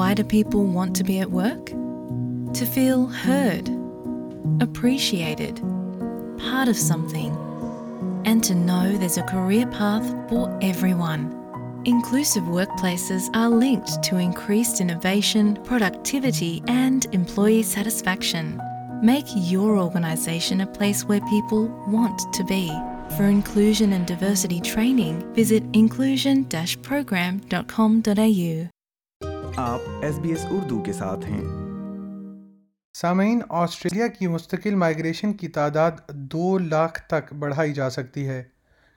Why do people want to be at work? To feel heard, appreciated, part of something, and to know there's a career path for everyone. Inclusive workplaces are linked to increased innovation, productivity, and employee satisfaction. Make your organisation a place where people want to be. For inclusion and diversity training, visit inclusion-program.com.au. آپ S B S Urdu کے ساتھ ہیں۔ سامعین، Australia کی مستقل migration کی تعداد دو لاکھ تک بڑھائی جا سکتی ہے۔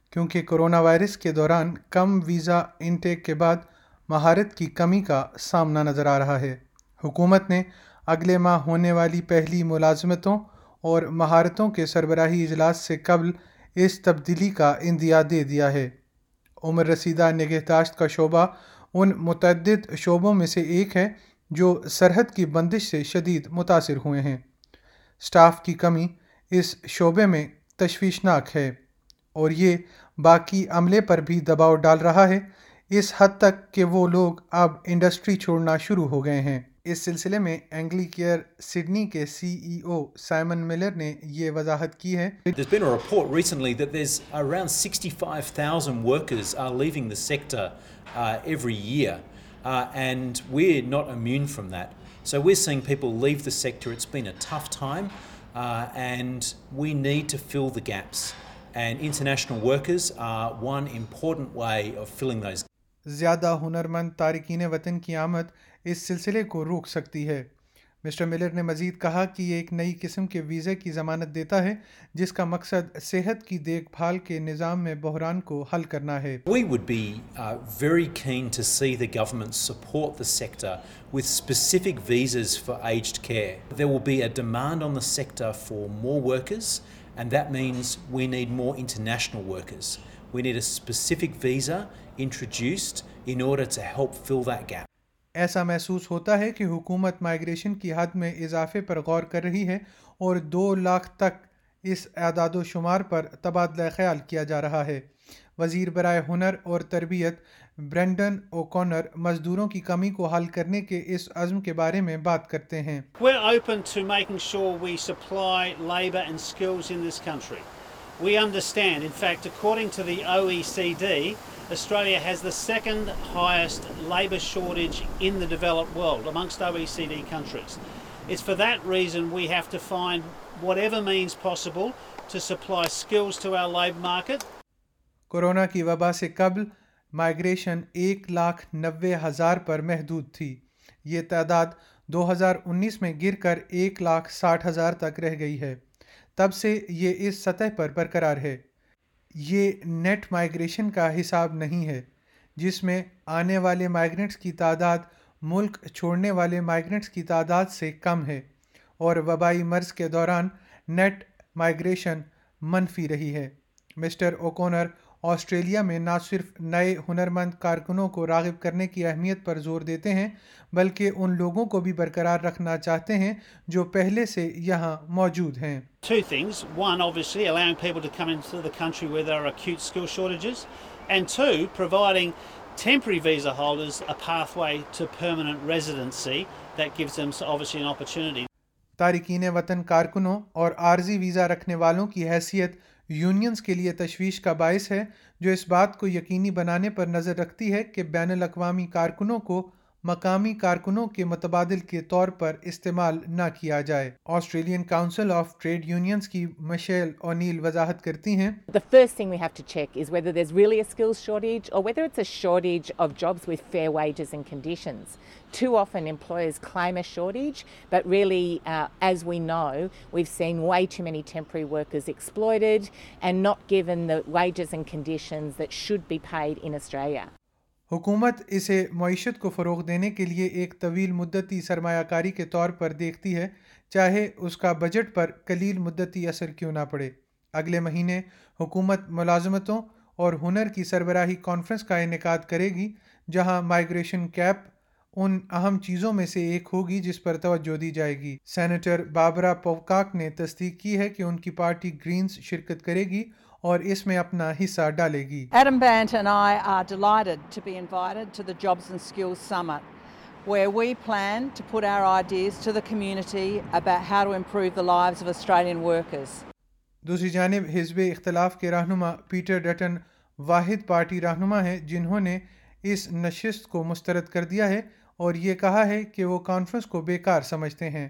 کیونکہ کرونا وائرس کے دوران کم ویزا انٹیک کے بعد مہارت کی کمی کا سامنا نظر آ رہا ہے۔ حکومت نے اگلے ماہ ہونے والی پہلی ملازمتوں اور مہارتوں کے سربراہی اجلاس سے قبل اس تبدیلی کا اندیا دے دیا ہے۔ عمر رسیدہ نگہداشت کا شعبہ ان متعدد شعبوں میں سے ایک ہے جو سرحد کی بندش سے شدید متاثر ہوئے ہیں۔ سٹاف کی کمی اس شعبے میں تشویشناک ہے اور یہ باقی عملے پر بھی دباؤ ڈال رہا ہے۔ اس حد تک کہ وہ لوگ اب انڈسٹری چھوڑنا شروع ہو گئے ہیں۔ اس سلسلے میں سڈنی کے سی ای او سائمن نے یہ وضاحت کی ہے۔ Sector every year and we not immune from that so people leave the sector national workers are importing زیادہ ہنرمند تارکین وطن کی آمد اس سلسلے کو روک سکتی ہے۔ مسٹر ملر نے مزید کہا کہ یہ ایک نئی قسم کے ویزے کی ضمانت دیتا ہے، جس کا مقصد صحت کی دیکھ بھال کے نظام میں بحران کو حل کرنا ہے۔ We would be very keen to see the government support the sector with specific visas for aged care there will be a demand on the sector for more workers and that means we need more international workers We need a specific visa introduced in order to help fill that gap. ایسا محسوس ہوتا ہے کہ حکومت migration کی حد میں اضافے پر غور کر رہی ہے اور دو لاکھ تک اس اعداد و شمار پر تبادلہ خیال کیا جا رہا ہے وزیر برائے ہنر اور تربیت برینڈن اوکونر مزدوروں کی کمی کو حل کرنے کے اس عزم کے بارے میں بات کرتے ہیں We're open to making sure we supply labour and skills in this country. We understand, in fact, according to the OECD, Australia has the second highest labour shortage in the developed world amongst OECD countries. It's for that reason we have to find whatever means possible to supply skills to our labour market. Corona کی وبا سے قبل migration ایک لاکھ نوے ہزار پر محدود تھی یہ تعداد دو ہزار انیس میں گر کر ایک لاکھ ساٹھ ہزار تک رہ گئی ہے تب سے یہ اس سطح پر برقرار ہے۔ یہ نیٹ مائگریشن کا حساب نہیں ہے، جس میں آنے والے مائگرنٹس کی تعداد ملک چھوڑنے والے مائگرنٹس کی تعداد سے کم ہے اور وبائی مرض کے دوران نیٹ مائگریشن منفی رہی ہے۔ مسٹر اوکونر آسٹریلیا میں نہ صرف نئے ہنرمند کارکنوں کو راغب کرنے کی اہمیت پر زور دیتے ہیں بلکہ ان لوگوں کو بھی برقرار رکھنا چاہتے ہیں جو پہلے سے یہاں موجود ہیں۔ تارکین وطن کارکنوں اور عارضی ویزا رکھنے والوں کی حیثیت یونینز کے لیے تشویش کا باعث ہے، جو اس بات کو یقینی بنانے پر نظر رکھتی ہے کہ بین الاقوامی کارکنوں کو مقامی کارکنوں کے متبادل کے طور پر استعمال نہ کیا جائے Australian Council of Trade Unions کی مشیل اونیل وضاحت کرتی ہیں The first thing we have to check is whether there's really a skills shortage or whether it's a shortage of jobs with fair wages and conditions. Too often employers claim a shortage, but really, uh, as we know, we've seen way too many temporary workers exploited and not given the wages and conditions that should be paid in Australia. حکومت اسے معیشت کو فروغ دینے کے لیے ایک طویل مدتی سرمایہ کاری کے طور پر دیکھتی ہے، چاہے اس کا بجٹ پر قلیل مدتی اثر کیوں نہ پڑے۔ اگلے مہینے حکومت ملازمتوں اور ہنر کی سربراہی کانفرنس کا انعقاد کرے گی، جہاں مائگریشن کیپ ان اہم چیزوں میں سے ایک ہوگی جس پر توجہ دی جائے گی۔ سینیٹر بابرا پوکاک نے تصدیق کی ہے کہ ان کی پارٹی گرینز شرکت کرے گی اور اس میں اپنا حصہ ڈالے گی۔ دوسری جانب حزب اختلاف کے رہنما پیٹر ڈٹن واحد پارٹی رہنما ہیں جنہوں نے اس نشست کو مسترد کر دیا ہے اور یہ کہا ہے کہ وہ کانفرنس کو بیکار سمجھتے ہیں۔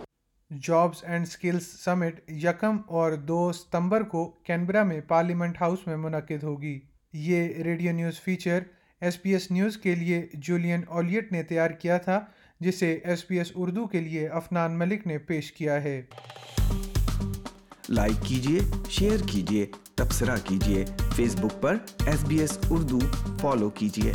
جابز اینڈ سکلز سمٹ یکم اور دو ستمبر کو کینبرا میں پارلیمنٹ ہاؤس میں منعقد ہوگی۔ یہ radio news feature S P S news کے لیے جولین اولیٹ نے تیار کیا تھا، جسے ایس پی ایس اردو کے لیے افنان ملک نے پیش کیا ہے۔ لائک کیجیے شیئر کیجیے تبصرہ کیجیے فیس بک پر S B S Urdu follow کیجیے